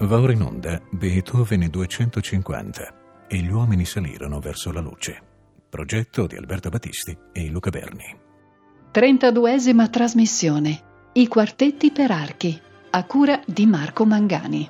Va ora in onda Beethoven 250 e gli uomini salirono verso la luce. Progetto di Alberto Battisti e Luca Berni. 32esima trasmissione. I quartetti per archi. A cura di Marco Mangani.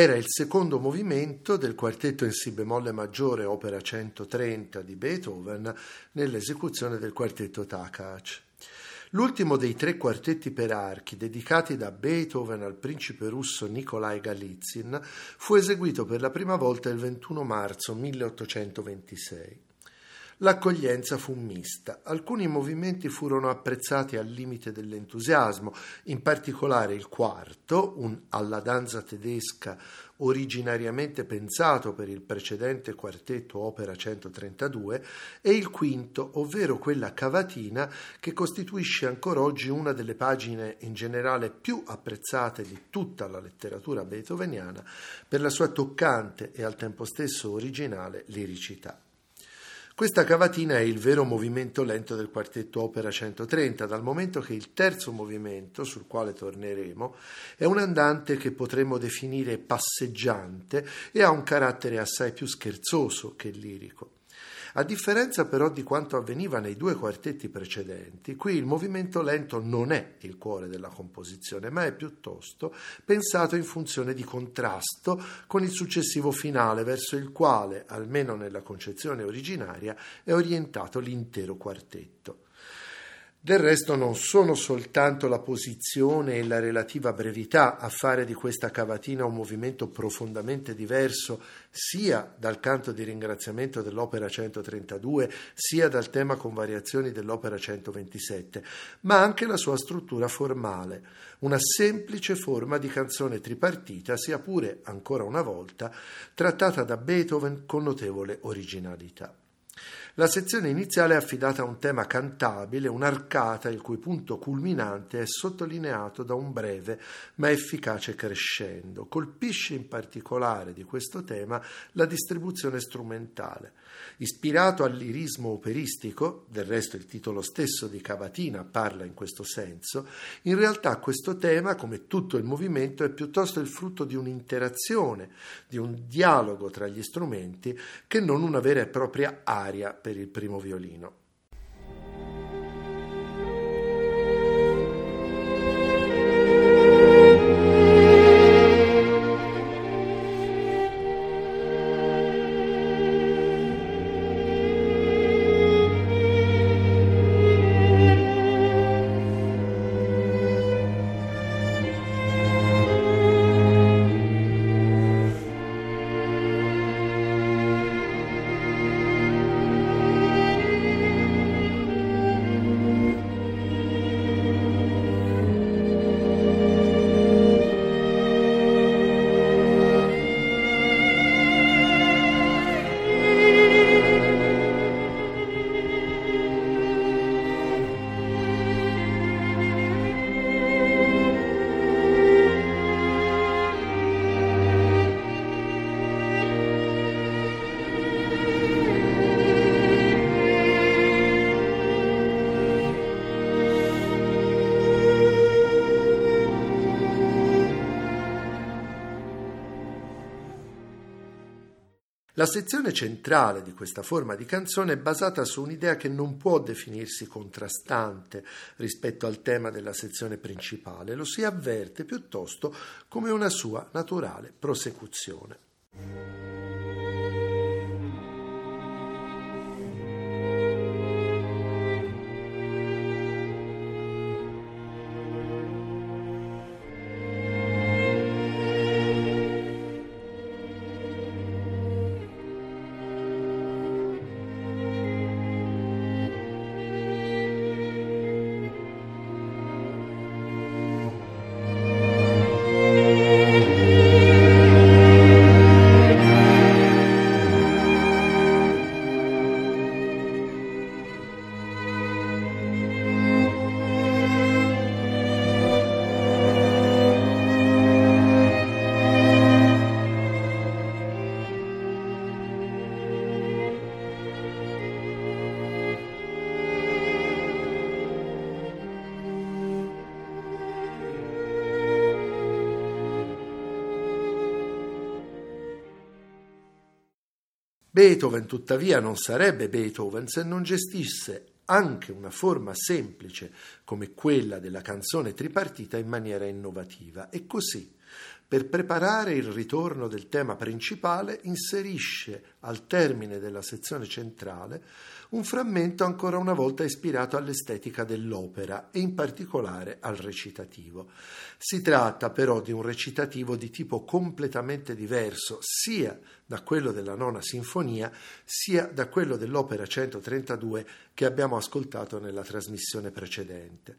Era il secondo movimento del quartetto in Si bemolle maggiore, opera 130 di Beethoven, nell'esecuzione del quartetto Takacs. L'ultimo dei tre quartetti per archi dedicati da Beethoven al principe russo Nikolai Galizin fu eseguito per la prima volta il 21 marzo 1826. L'accoglienza fu mista. Alcuni movimenti furono apprezzati al limite dell'entusiasmo, in particolare il quarto, un alla danza tedesca originariamente pensato per il precedente quartetto opera 132, e il quinto, ovvero quella cavatina che costituisce ancora oggi una delle pagine in generale più apprezzate di tutta la letteratura beethoveniana per la sua toccante e al tempo stesso originale liricità. Questa cavatina è il vero movimento lento del quartetto opera 130, dal momento che il terzo movimento, sul quale torneremo, è un andante che potremmo definire passeggiante e ha un carattere assai più scherzoso che lirico. A differenza però di quanto avveniva nei due quartetti precedenti, qui il movimento lento non è il cuore della composizione, ma è piuttosto pensato in funzione di contrasto con il successivo finale verso il quale, almeno nella concezione originaria, è orientato l'intero quartetto. Del resto non sono soltanto la posizione e la relativa brevità a fare di questa cavatina un movimento profondamente diverso sia dal canto di ringraziamento dell'opera 132 sia dal tema con variazioni dell'opera 127, ma anche la sua struttura formale, una semplice forma di canzone tripartita, sia pure ancora una volta trattata da Beethoven con notevole originalità. La sezione iniziale è affidata a un tema cantabile, un'arcata il cui punto culminante è sottolineato da un breve ma efficace crescendo. Colpisce in particolare di questo tema la distribuzione strumentale. Ispirato al lirismo operistico, del resto il titolo stesso di Cavatina parla in questo senso, in realtà questo tema, come tutto il movimento, è piuttosto il frutto di un'interazione, di un dialogo tra gli strumenti, che non una vera e propria aria per il primo violino. La sezione centrale di questa forma di canzone è basata su un'idea che non può definirsi contrastante rispetto al tema della sezione principale, lo si avverte piuttosto come una sua naturale prosecuzione. Beethoven tuttavia non sarebbe Beethoven se non gestisse anche una forma semplice come quella della canzone tripartita in maniera innovativa. E così per preparare il ritorno del tema principale inserisce al termine della sezione centrale un frammento ancora una volta ispirato all'estetica dell'opera e in particolare al recitativo. Si tratta però di un recitativo di tipo completamente diverso sia da quello della nona sinfonia sia da quello dell'opera 132 che abbiamo ascoltato nella trasmissione precedente.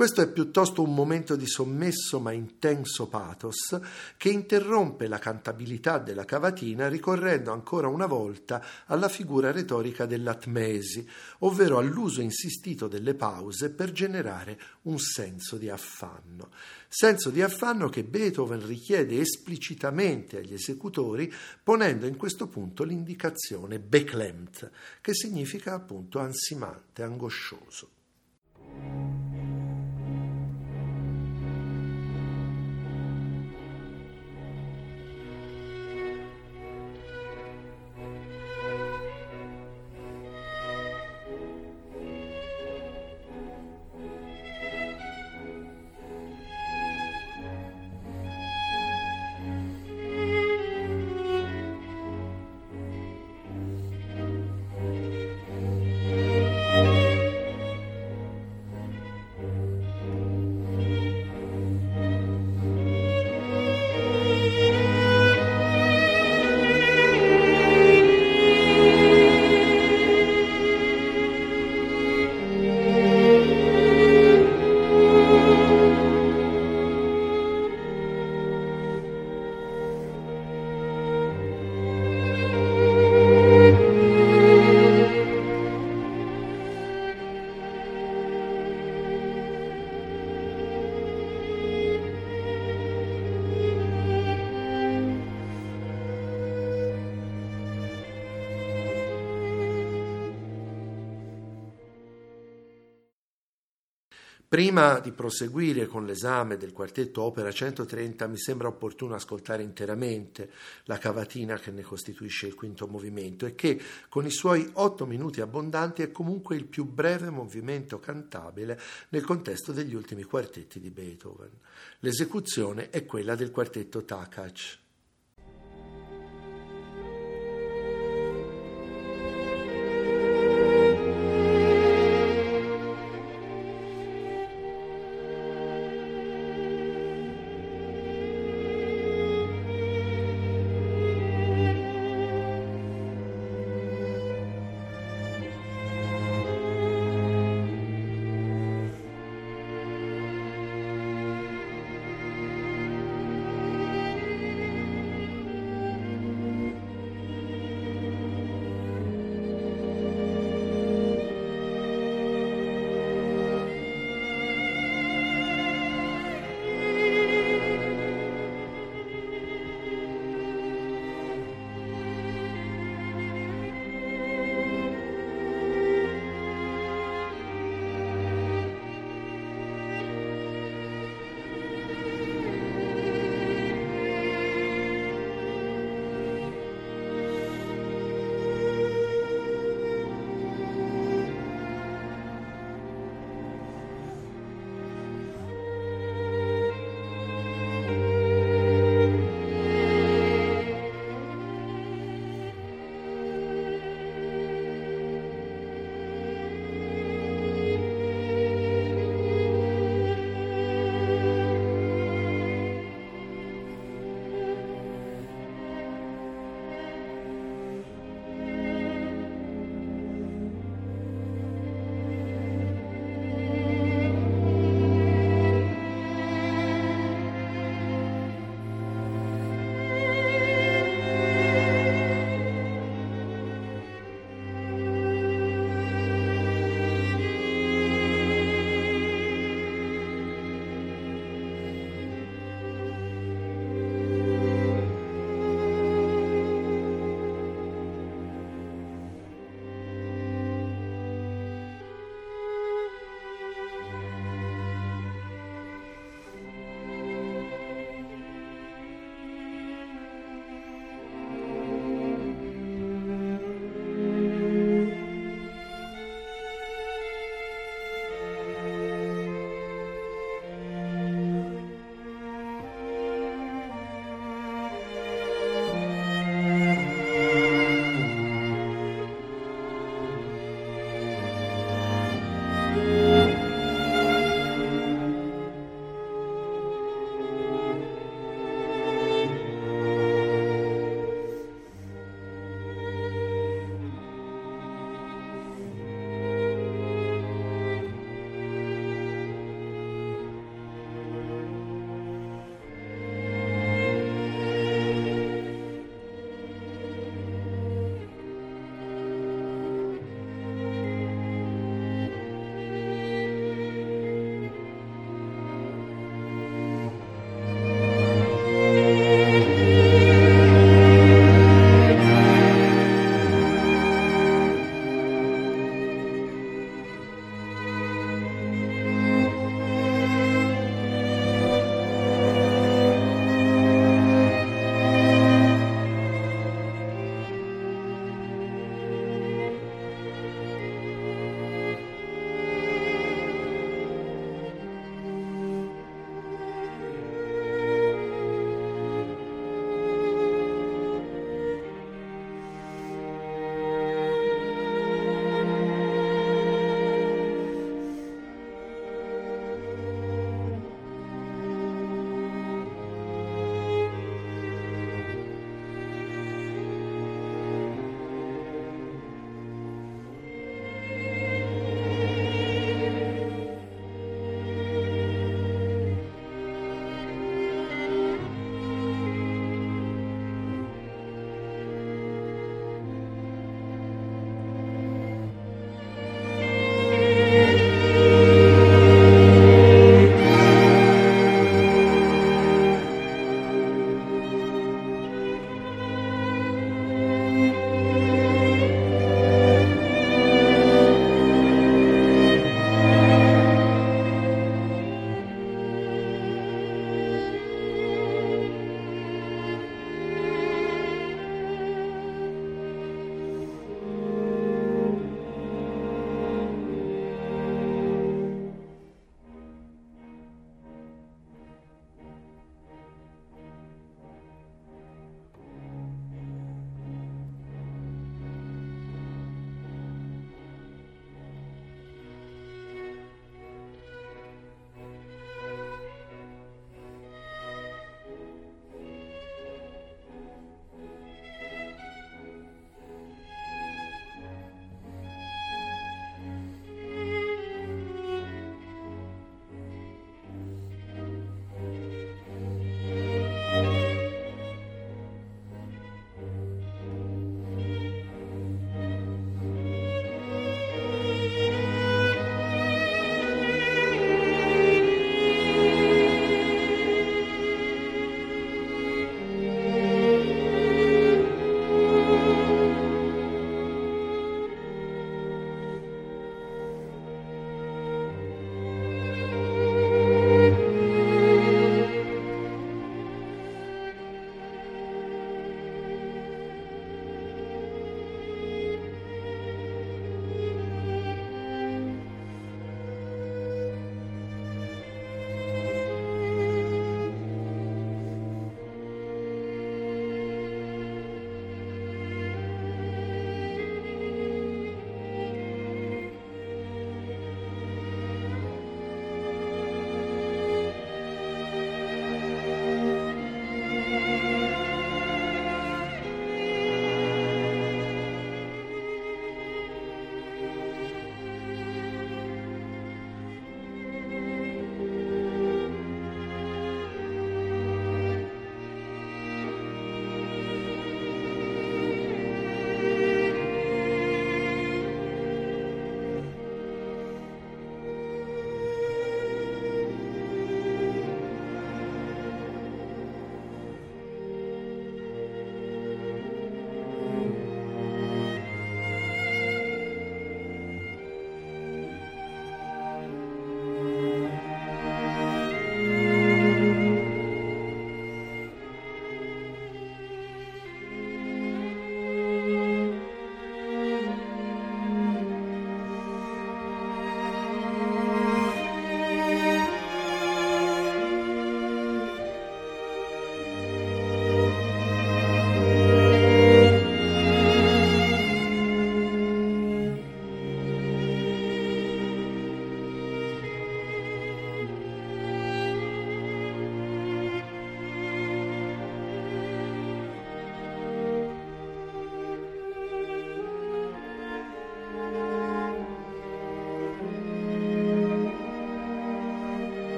Questo è piuttosto un momento di sommesso ma intenso pathos che interrompe la cantabilità della cavatina ricorrendo ancora una volta alla figura retorica dell'atmesi, ovvero all'uso insistito delle pause per generare un senso di affanno. Senso di affanno che Beethoven richiede esplicitamente agli esecutori ponendo in questo punto l'indicazione beklemmt, che significa appunto ansimante, angoscioso. Prima di proseguire con l'esame del quartetto Opera 130 mi sembra opportuno ascoltare interamente la cavatina che ne costituisce il quinto movimento e che con i suoi otto minuti abbondanti è comunque il più breve movimento cantabile nel contesto degli ultimi quartetti di Beethoven. L'esecuzione è quella del quartetto Takacs.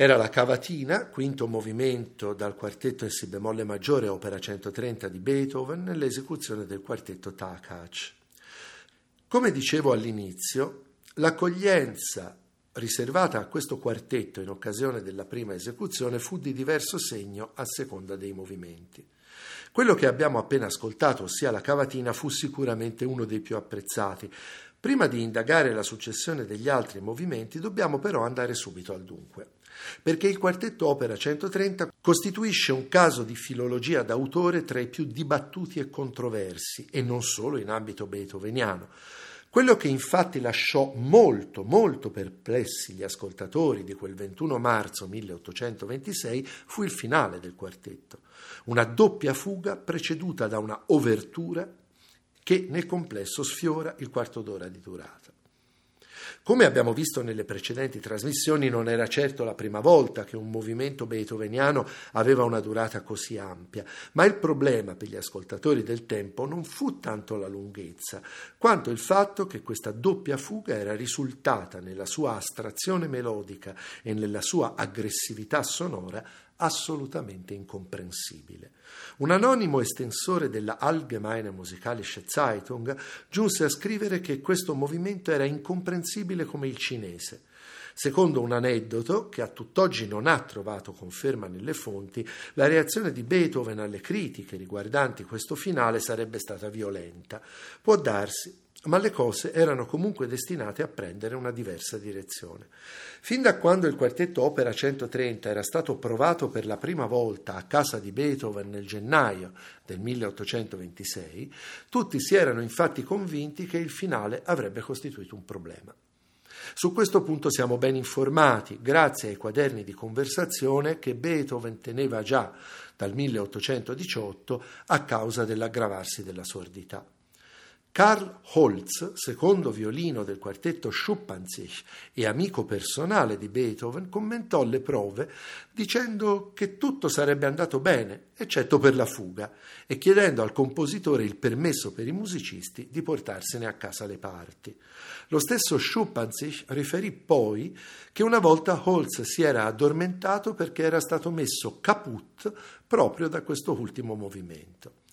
Era la cavatina, quinto movimento dal quartetto in Si bemolle maggiore, opera 130 di Beethoven, nell'esecuzione del quartetto Takacs. Come dicevo all'inizio, l'accoglienza riservata a questo quartetto in occasione della prima esecuzione fu di diverso segno a seconda dei movimenti. Quello che abbiamo appena ascoltato, ossia la cavatina, fu sicuramente uno dei più apprezzati. Prima di indagare la successione degli altri movimenti, dobbiamo però andare subito al dunque perché il quartetto Opera 130 costituisce un caso di filologia d'autore tra i più dibattuti e controversi, e non solo in ambito beethoveniano. Quello che infatti lasciò molto, molto perplessi gli ascoltatori di quel 21 marzo 1826 fu il finale del quartetto, una doppia fuga preceduta da una obertura che nel complesso sfiora il quarto d'ora di durata. Come abbiamo visto nelle precedenti trasmissioni, non era certo la prima volta che un movimento beethoveniano aveva una durata così ampia, ma il problema per gli ascoltatori del tempo non fu tanto la lunghezza, quanto il fatto che questa doppia fuga era risultata nella sua astrazione melodica e nella sua aggressività sonora assolutamente incomprensibile. Un anonimo estensore della Allgemeine Musikalische Zeitung giunse a scrivere che questo movimento era incomprensibile come il cinese. Secondo un aneddoto, che a tutt'oggi non ha trovato conferma nelle fonti, la reazione di Beethoven alle critiche riguardanti questo finale sarebbe stata violenta. Può darsi, ma le cose erano comunque destinate a prendere una diversa direzione. Fin da quando il quartetto Opera 130 era stato provato per la prima volta a casa di Beethoven nel gennaio del 1826, tutti si erano infatti convinti che il finale avrebbe costituito un problema. Su questo punto siamo ben informati grazie ai quaderni di conversazione che Beethoven teneva già dal 1818 a causa dell'aggravarsi della sordità. Karl Holz, secondo violino del quartetto Schuppanzich e amico personale di Beethoven, commentò le prove dicendo che tutto sarebbe andato bene, eccetto per la fuga, e chiedendo al compositore il permesso per i musicisti di portarsene a casa le parti. Lo stesso Schuppanzich riferì poi che una volta Holz si era addormentato perché era stato messo caput proprio da questo ultimo movimento.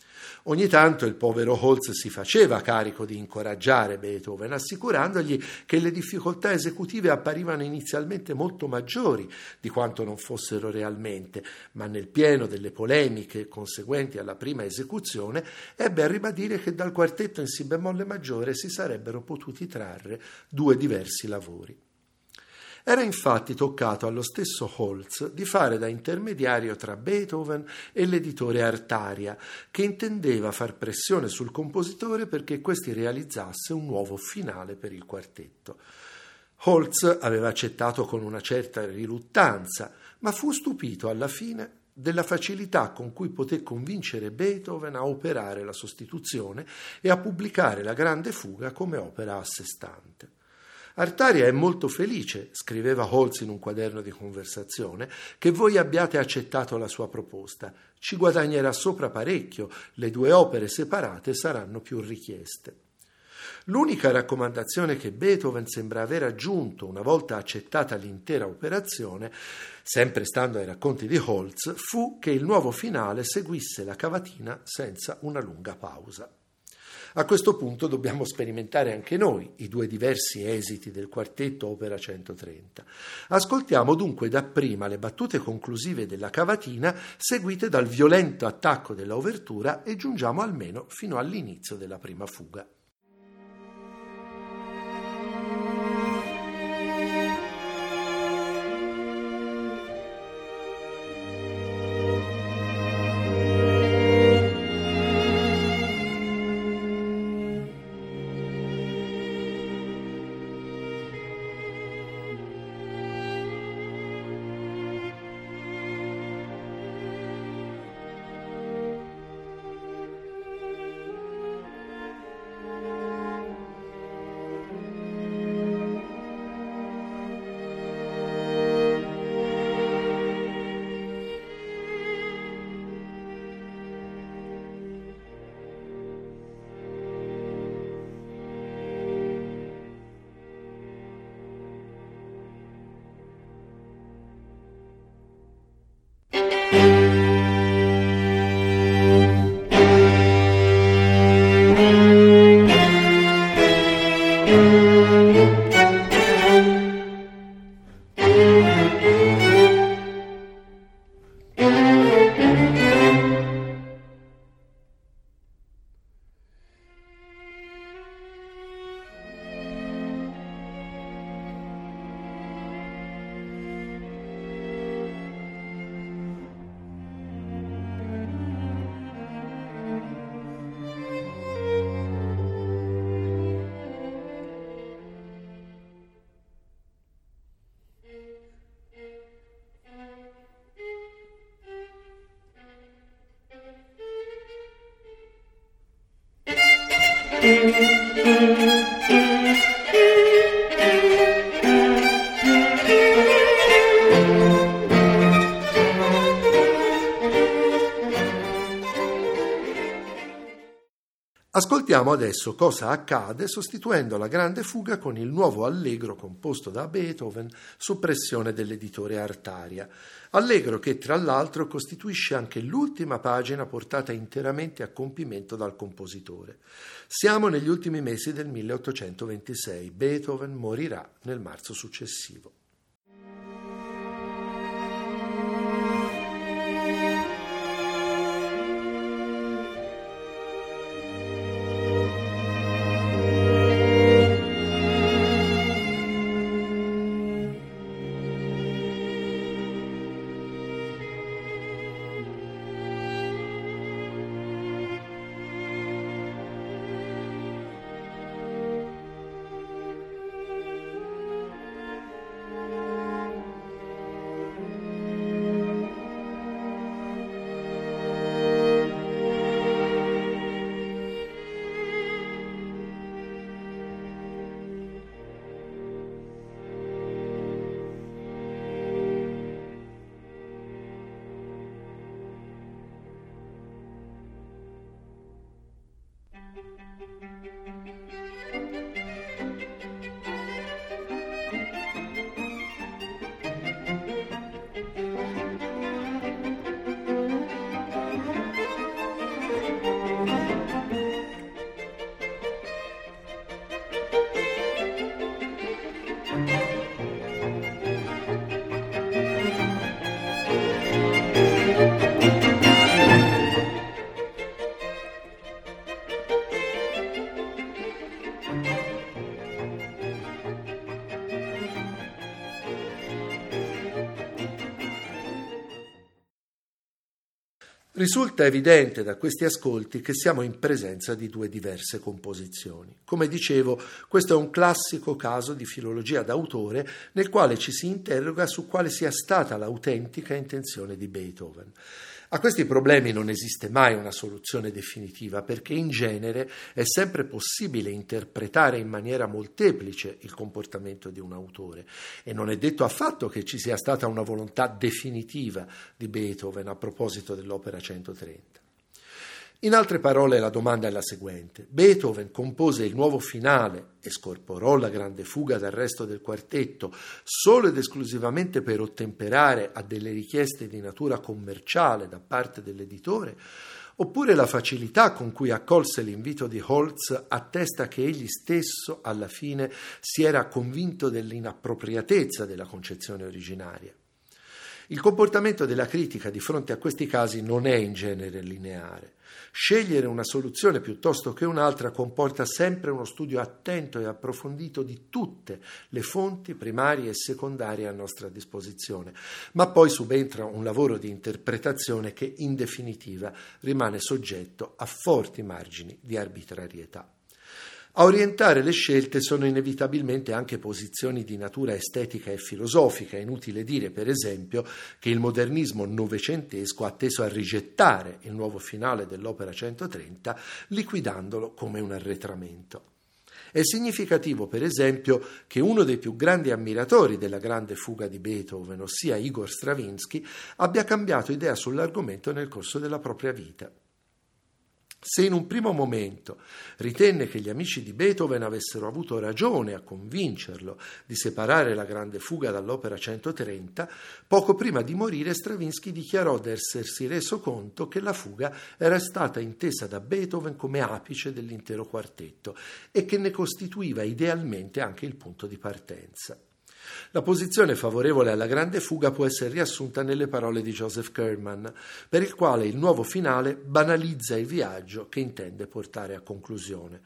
Ogni tanto il povero Holz si faceva carico di incoraggiare Beethoven, assicurandogli che le difficoltà esecutive apparivano inizialmente molto maggiori di quanto non fossero realmente, ma nel pieno delle polemiche conseguenti alla prima esecuzione ebbe a ribadire che dal quartetto in Si bemolle maggiore si sarebbero potuti trarre due diversi lavori. Era infatti toccato allo stesso Holz di fare da intermediario tra Beethoven e l'editore Artaria, che intendeva far pressione sul compositore perché questi realizzasse un nuovo finale per il quartetto. Holz aveva accettato con una certa riluttanza, ma fu stupito alla fine della facilità con cui poté convincere Beethoven a operare la sostituzione e a pubblicare la grande fuga come opera a sé stante. Artaria è molto felice, scriveva Holz in un quaderno di conversazione, che voi abbiate accettato la sua proposta. Ci guadagnerà sopra parecchio, le due opere separate saranno più richieste. L'unica raccomandazione che Beethoven sembra aver aggiunto una volta accettata l'intera operazione, sempre stando ai racconti di Holz, fu che il nuovo finale seguisse la cavatina senza una lunga pausa. A questo punto dobbiamo sperimentare anche noi i due diversi esiti del quartetto Opera 130. Ascoltiamo dunque dapprima le battute conclusive della cavatina seguite dal violento attacco della obertura e giungiamo almeno fino all'inizio della prima fuga. Ascoltiamo adesso cosa accade sostituendo la grande fuga con il nuovo allegro composto da Beethoven su pressione dell'editore Artaria. Allegro che tra l'altro costituisce anche l'ultima pagina portata interamente a compimento dal compositore. Siamo negli ultimi mesi del 1826. Beethoven morirà nel marzo successivo. Risulta evidente da questi ascolti che siamo in presenza di due diverse composizioni. Come dicevo, questo è un classico caso di filologia d'autore nel quale ci si interroga su quale sia stata l'autentica intenzione di Beethoven. A questi problemi non esiste mai una soluzione definitiva perché in genere è sempre possibile interpretare in maniera molteplice il comportamento di un autore e non è detto affatto che ci sia stata una volontà definitiva di Beethoven a proposito dell'opera 130. In altre parole, la domanda è la seguente. Beethoven compose il nuovo finale e scorporò la grande fuga dal resto del quartetto solo ed esclusivamente per ottemperare a delle richieste di natura commerciale da parte dell'editore? Oppure la facilità con cui accolse l'invito di Holz attesta che egli stesso alla fine si era convinto dell'inappropriatezza della concezione originaria? Il comportamento della critica di fronte a questi casi non è in genere lineare. Scegliere una soluzione piuttosto che un'altra comporta sempre uno studio attento e approfondito di tutte le fonti primarie e secondarie a nostra disposizione, ma poi subentra un lavoro di interpretazione che in definitiva rimane soggetto a forti margini di arbitrarietà. A orientare le scelte sono inevitabilmente anche posizioni di natura estetica e filosofica. È inutile dire, per esempio, che il modernismo novecentesco ha teso a rigettare il nuovo finale dell'opera 130, liquidandolo come un arretramento. È significativo, per esempio, che uno dei più grandi ammiratori della grande fuga di Beethoven, ossia Igor Stravinsky, abbia cambiato idea sull'argomento nel corso della propria vita. Se in un primo momento ritenne che gli amici di Beethoven avessero avuto ragione a convincerlo di separare la grande fuga dall'opera 130, poco prima di morire Stravinsky dichiarò di essersi reso conto che la fuga era stata intesa da Beethoven come apice dell'intero quartetto e che ne costituiva idealmente anche il punto di partenza. La posizione favorevole alla grande fuga può essere riassunta nelle parole di Joseph Kerman, per il quale il nuovo finale banalizza il viaggio che intende portare a conclusione.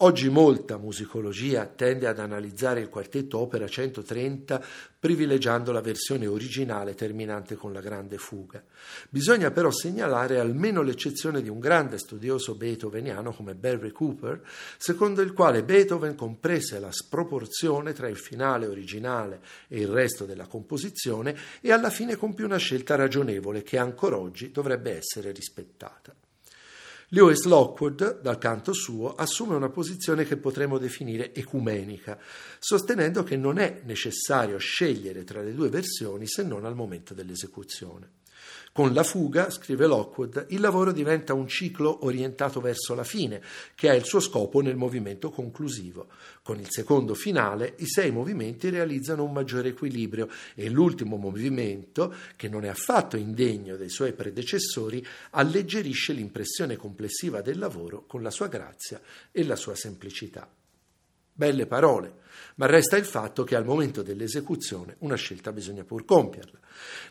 Oggi molta musicologia tende ad analizzare il quartetto opera 130 privilegiando la versione originale terminante con la grande fuga. Bisogna però segnalare almeno l'eccezione di un grande studioso beethoveniano come Barry Cooper, secondo il quale Beethoven comprese la sproporzione tra il finale originale e il resto della composizione e alla fine compì una scelta ragionevole che ancora oggi dovrebbe essere rispettata. Lewis Lockwood, dal canto suo, assume una posizione che potremmo definire ecumenica, sostenendo che non è necessario scegliere tra le due versioni se non al momento dell'esecuzione. Con la fuga, scrive Lockwood, il lavoro diventa un ciclo orientato verso la fine, che ha il suo scopo nel movimento conclusivo. Con il secondo finale, i sei movimenti realizzano un maggiore equilibrio e l'ultimo movimento, che non è affatto indegno dei suoi predecessori, alleggerisce l'impressione complessiva del lavoro con la sua grazia e la sua semplicità. Belle parole, ma resta il fatto che al momento dell'esecuzione una scelta bisogna pur compierla.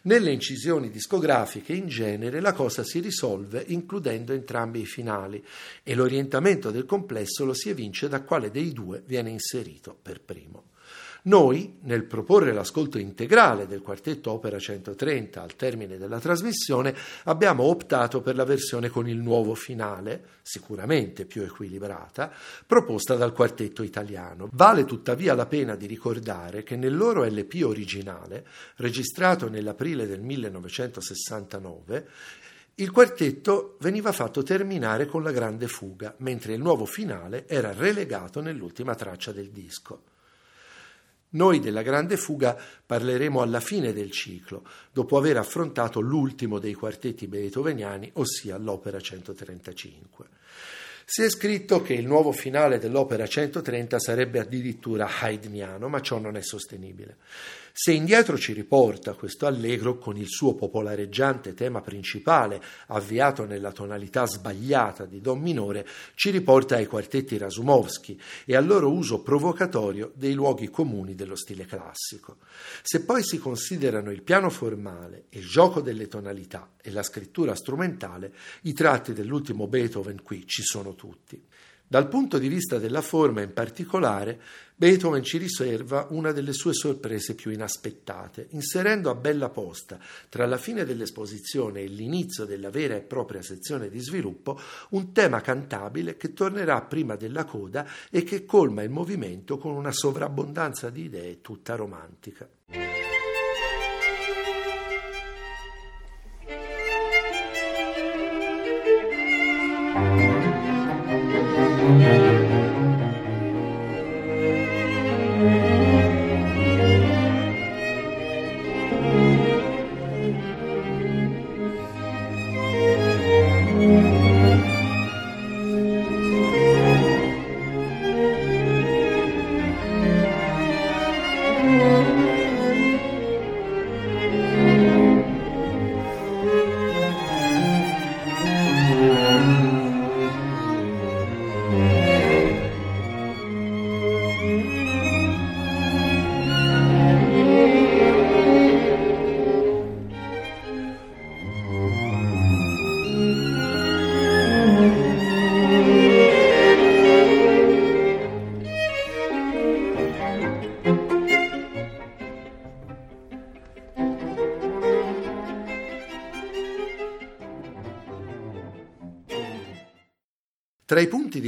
Nelle incisioni discografiche in genere la cosa si risolve includendo entrambi i finali e l'orientamento del complesso lo si evince da quale dei due viene inserito per primo. Noi, nel proporre l'ascolto integrale del quartetto Opera 130 al termine della trasmissione, abbiamo optato per la versione con il nuovo finale, sicuramente più equilibrata, proposta dal quartetto italiano. Vale tuttavia la pena di ricordare che nel loro LP originale, registrato nell'aprile del 1969, il quartetto veniva fatto terminare con la grande fuga, mentre il nuovo finale era relegato nell'ultima traccia del disco. Noi della grande fuga parleremo alla fine del ciclo, dopo aver affrontato l'ultimo dei quartetti beethoveniani, ossia l'opera 135. Si è scritto che il nuovo finale dell'opera 130 sarebbe addirittura haydniano, ma ciò non è sostenibile. Se indietro ci riporta questo allegro con il suo popolareggiante tema principale, avviato nella tonalità sbagliata di Do minore, ci riporta ai quartetti Rasumovsky e al loro uso provocatorio dei luoghi comuni dello stile classico. Se poi si considerano il piano formale, il gioco delle tonalità e la scrittura strumentale, i tratti dell'ultimo Beethoven qui ci sono tutti. Dal punto di vista della forma in particolare, Beethoven ci riserva una delle sue sorprese più inaspettate, inserendo a bella posta, tra la fine dell'esposizione e l'inizio della vera e propria sezione di sviluppo, un tema cantabile che tornerà prima della coda e che colma il movimento con una sovrabbondanza di idee tutta romantica.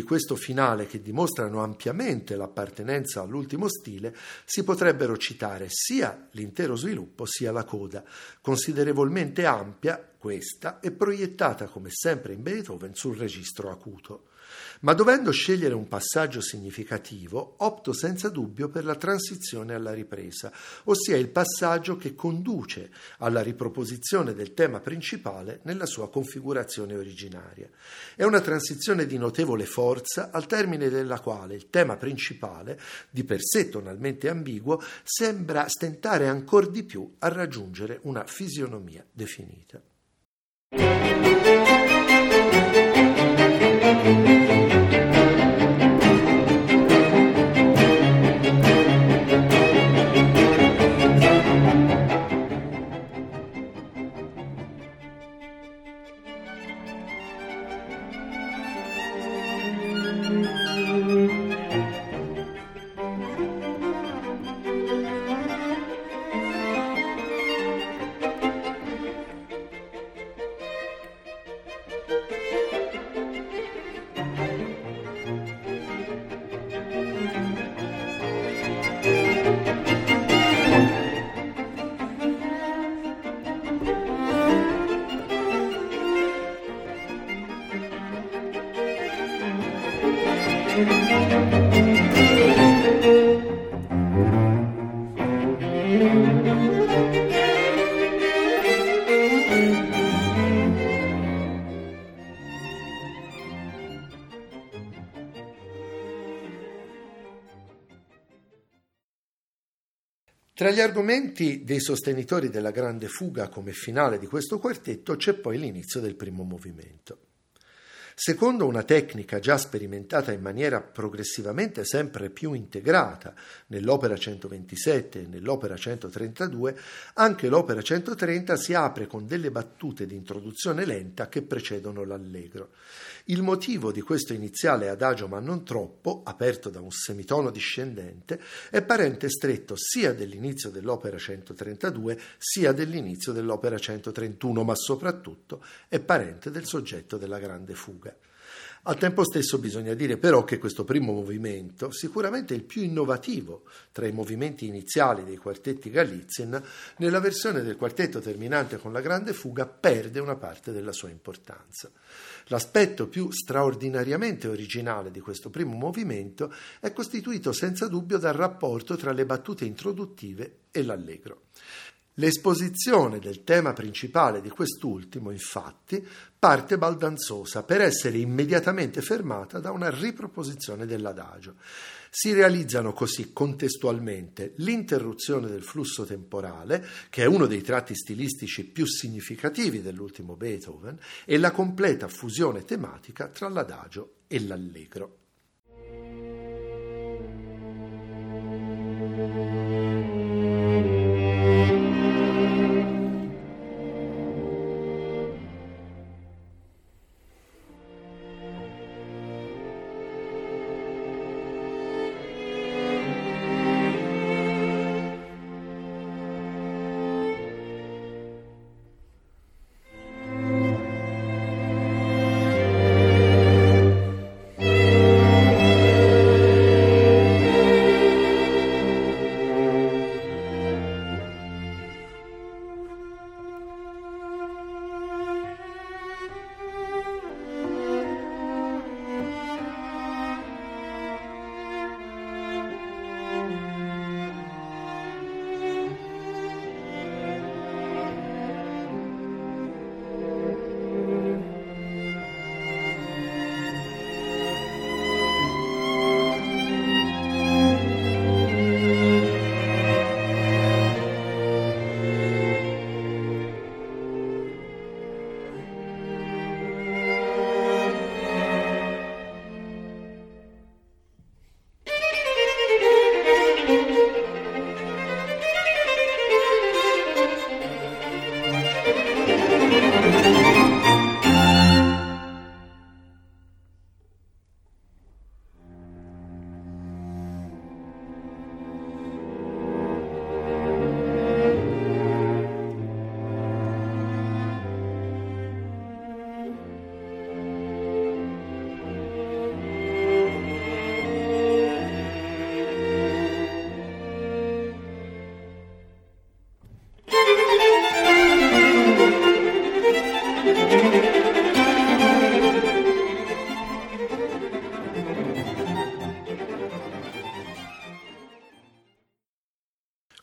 Questo finale che dimostrano ampiamente l'appartenenza all'ultimo stile si potrebbero citare sia l'intero sviluppo sia la coda, considerevolmente ampia questa e proiettata come sempre in Beethoven sul registro acuto. Ma dovendo scegliere un passaggio significativo, opto senza dubbio per la transizione alla ripresa, ossia il passaggio che conduce alla riproposizione del tema principale nella sua configurazione originaria. È una transizione di notevole forza al termine della quale il tema principale, di per sé tonalmente ambiguo, sembra stentare ancora di più a raggiungere una fisionomia definita. Thank you. Tra gli argomenti dei sostenitori della grande fuga come finale di questo quartetto c'è poi l'inizio del primo movimento. Secondo una tecnica già sperimentata in maniera progressivamente sempre più integrata nell'opera 127 e nell'opera 132, anche l'opera 130 si apre con delle battute di introduzione lenta che precedono l'allegro. Il motivo di questo iniziale adagio ma non troppo, aperto da un semitono discendente, è parente stretto sia dell'inizio dell'opera 132 sia dell'inizio dell'opera 131, ma soprattutto è parente del soggetto della grande fuga. Al tempo stesso bisogna dire però che questo primo movimento, sicuramente il più innovativo tra i movimenti iniziali dei quartetti Galizien, nella versione del quartetto terminante con la grande fuga perde una parte della sua importanza. L'aspetto più straordinariamente originale di questo primo movimento è costituito senza dubbio dal rapporto tra le battute introduttive e l'allegro. L'esposizione del tema principale di quest'ultimo, infatti, parte baldanzosa per essere immediatamente fermata da una riproposizione dell'adagio. Si realizzano così contestualmente l'interruzione del flusso temporale, che è uno dei tratti stilistici più significativi dell'ultimo Beethoven, e la completa fusione tematica tra l'adagio e l'allegro.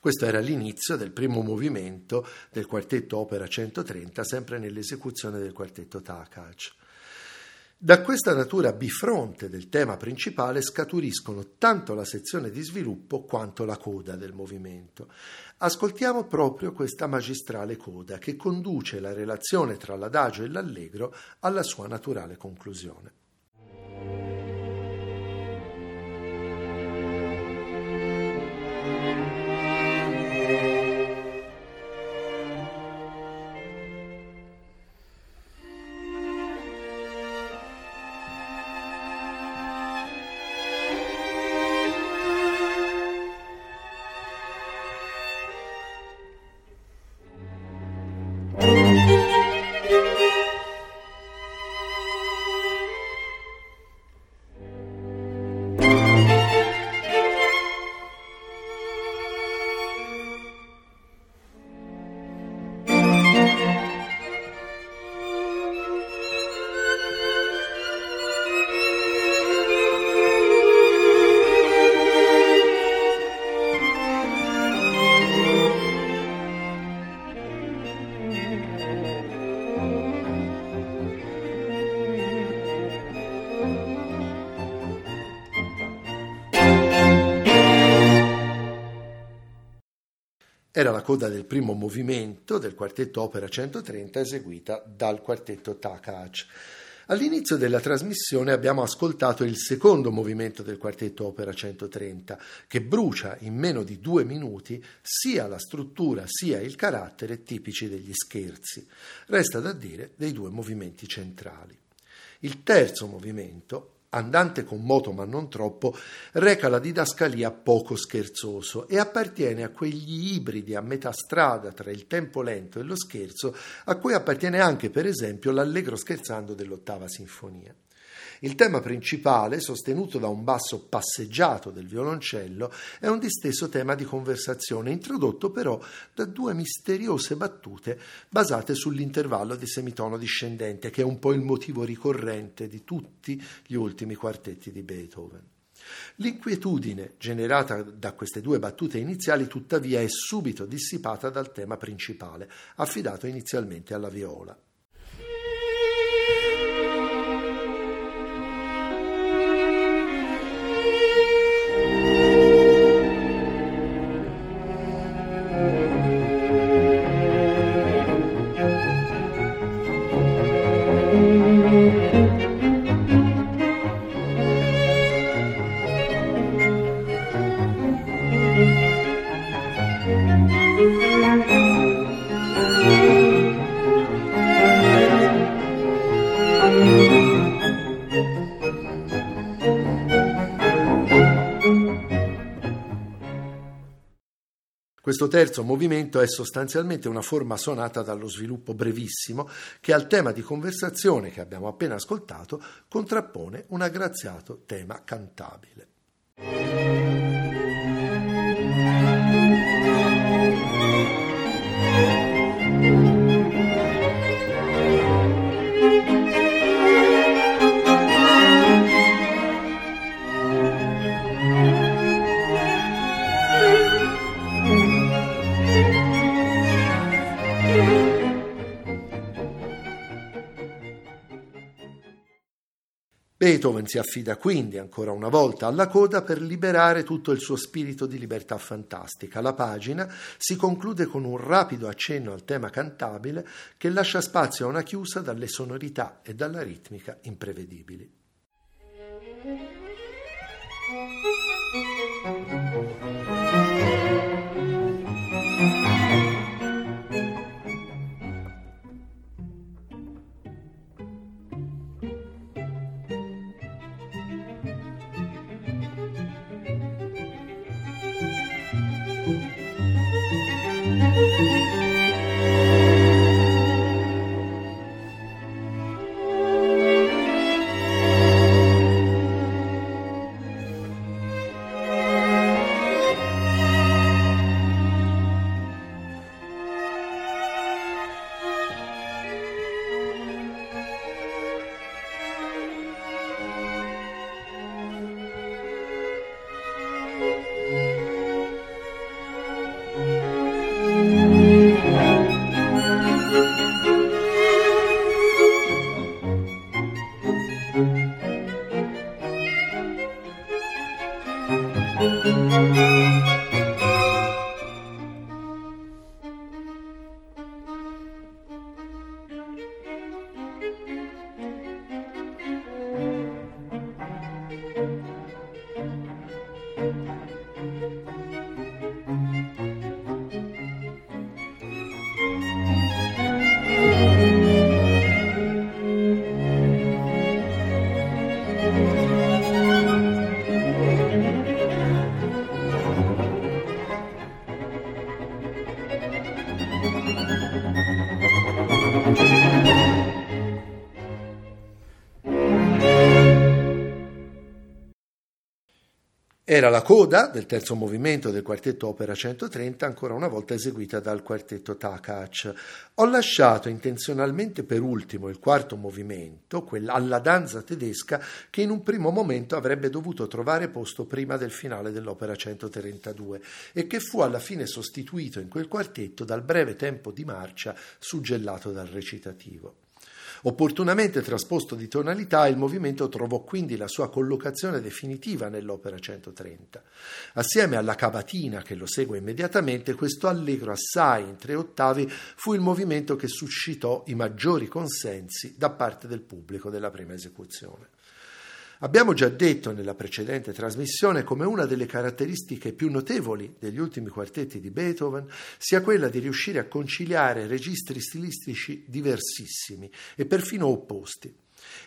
Questo era l'inizio del primo movimento del quartetto Opera 130, sempre nell'esecuzione del quartetto Takac. Da questa natura bifronte del tema principale scaturiscono tanto la sezione di sviluppo quanto la coda del movimento. Ascoltiamo proprio questa magistrale coda che conduce la relazione tra l'adagio e l'allegro alla sua naturale conclusione. Era la coda del primo movimento del quartetto Opera 130 eseguita dal quartetto Takac. All'inizio della trasmissione abbiamo ascoltato il secondo movimento del quartetto Opera 130, che brucia in meno di due minuti sia la struttura sia il carattere tipici degli scherzi. Resta da dire dei due movimenti centrali. Il terzo movimento, andante con moto ma non troppo, reca la didascalia poco scherzoso e appartiene a quegli ibridi a metà strada tra il tempo lento e lo scherzo, a cui appartiene anche per esempio l'allegro scherzando dell'ottava sinfonia. Il tema principale, sostenuto da un basso passeggiato del violoncello, è un disteso tema di conversazione, introdotto però da due misteriose battute basate sull'intervallo di semitono discendente, che è un po' il motivo ricorrente di tutti gli ultimi quartetti di Beethoven. L'inquietudine generata da queste due battute iniziali tuttavia è subito dissipata dal tema principale, affidato inizialmente alla viola. Questo terzo movimento è sostanzialmente una forma sonata dallo sviluppo brevissimo che al tema di conversazione che abbiamo appena ascoltato contrappone un aggraziato tema cantabile. Beethoven si affida quindi ancora una volta alla coda per liberare tutto il suo spirito di libertà fantastica. La pagina si conclude con un rapido accenno al tema cantabile che lascia spazio a una chiusa dalle sonorità e dalla ritmica imprevedibili. Música Era la coda del terzo movimento del quartetto Opera 130, ancora una volta eseguita dal quartetto Takac. Ho lasciato intenzionalmente per ultimo il quarto movimento, quella alla danza tedesca, che in un primo momento avrebbe dovuto trovare posto prima del finale dell'Opera 132 e che fu alla fine sostituito in quel quartetto dal breve tempo di marcia suggellato dal recitativo. Opportunamente trasposto di tonalità, il movimento trovò quindi la sua collocazione definitiva nell'opera 130. Assieme alla cavatina che lo segue immediatamente, questo allegro assai in tre ottavi fu il movimento che suscitò i maggiori consensi da parte del pubblico della prima esecuzione. Abbiamo già detto nella precedente trasmissione come una delle caratteristiche più notevoli degli ultimi quartetti di Beethoven sia quella di riuscire a conciliare registri stilistici diversissimi e perfino opposti.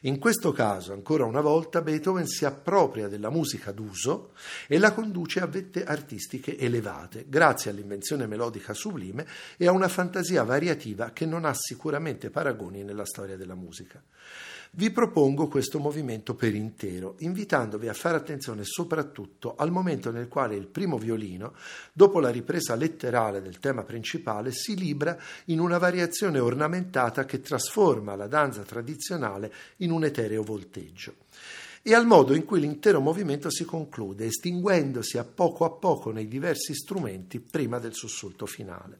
In questo caso, ancora una volta, Beethoven si appropria della musica d'uso e la conduce a vette artistiche elevate, grazie all'invenzione melodica sublime e a una fantasia variativa che non ha sicuramente paragoni nella storia della musica. Vi propongo questo movimento per intero, invitandovi a fare attenzione soprattutto al momento nel quale il primo violino, dopo la ripresa letterale del tema principale, si libra in una variazione ornamentata che trasforma la danza tradizionale in un etereo volteggio e al modo in cui l'intero movimento si conclude, estinguendosi a poco a poco nei diversi strumenti prima del sussulto finale.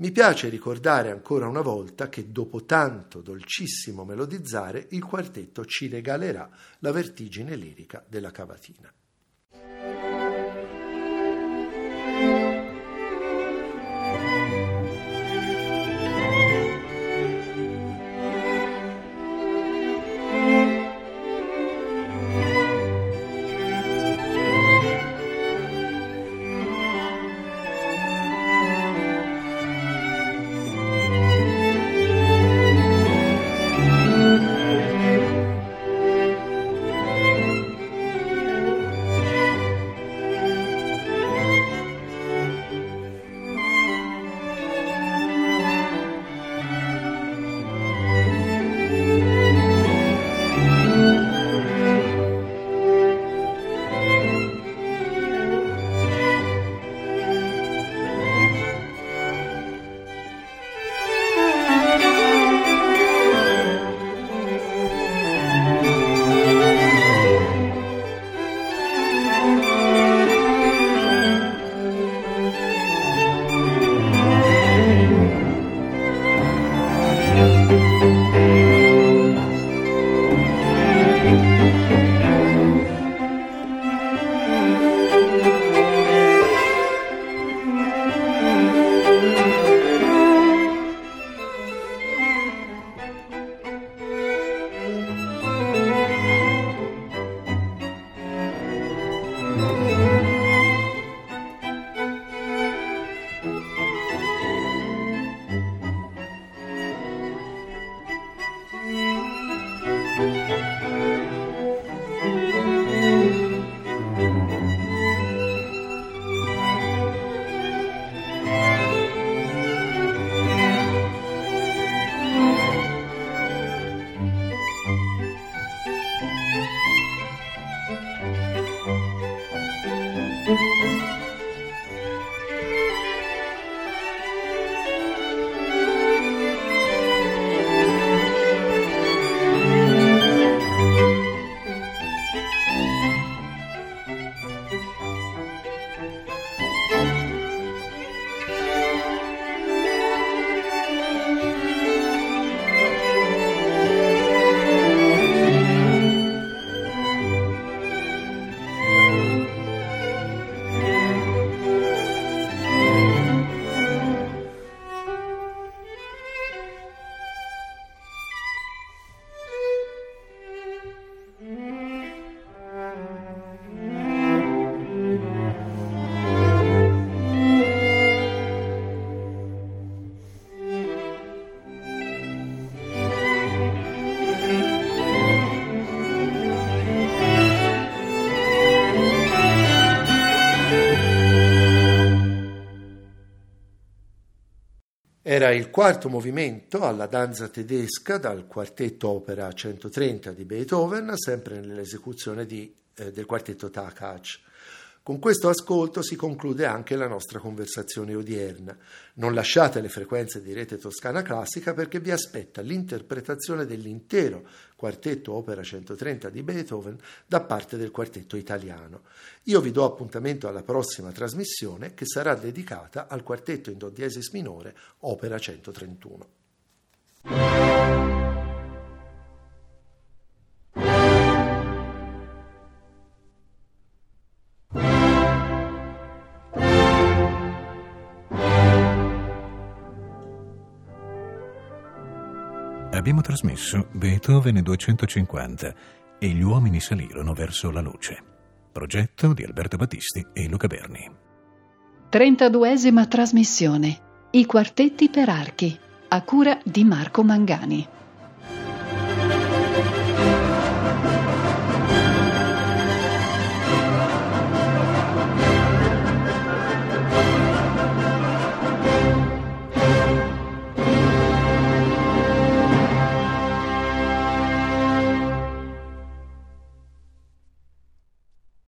Mi piace ricordare ancora una volta che dopo tanto dolcissimo melodizzare il quartetto ci regalerà la vertigine lirica della cavatina. Era il quarto movimento alla danza tedesca dal quartetto opera 130 di Beethoven, sempre nell'esecuzione di, eh, del quartetto Takacs. Con questo ascolto si conclude anche la nostra conversazione odierna. Non lasciate le frequenze di Rete Toscana Classica perché vi aspetta l'interpretazione dell'intero quartetto opera 130 di Beethoven da parte del quartetto italiano. Io vi do appuntamento alla prossima trasmissione che sarà dedicata al quartetto in do diesis minore opera 131. Abbiamo trasmesso Beethoven 250 e gli uomini salirono verso la luce. Progetto di Alberto Battisti e Luca Berni. 32esima trasmissione. I quartetti per archi, a cura di Marco Mangani.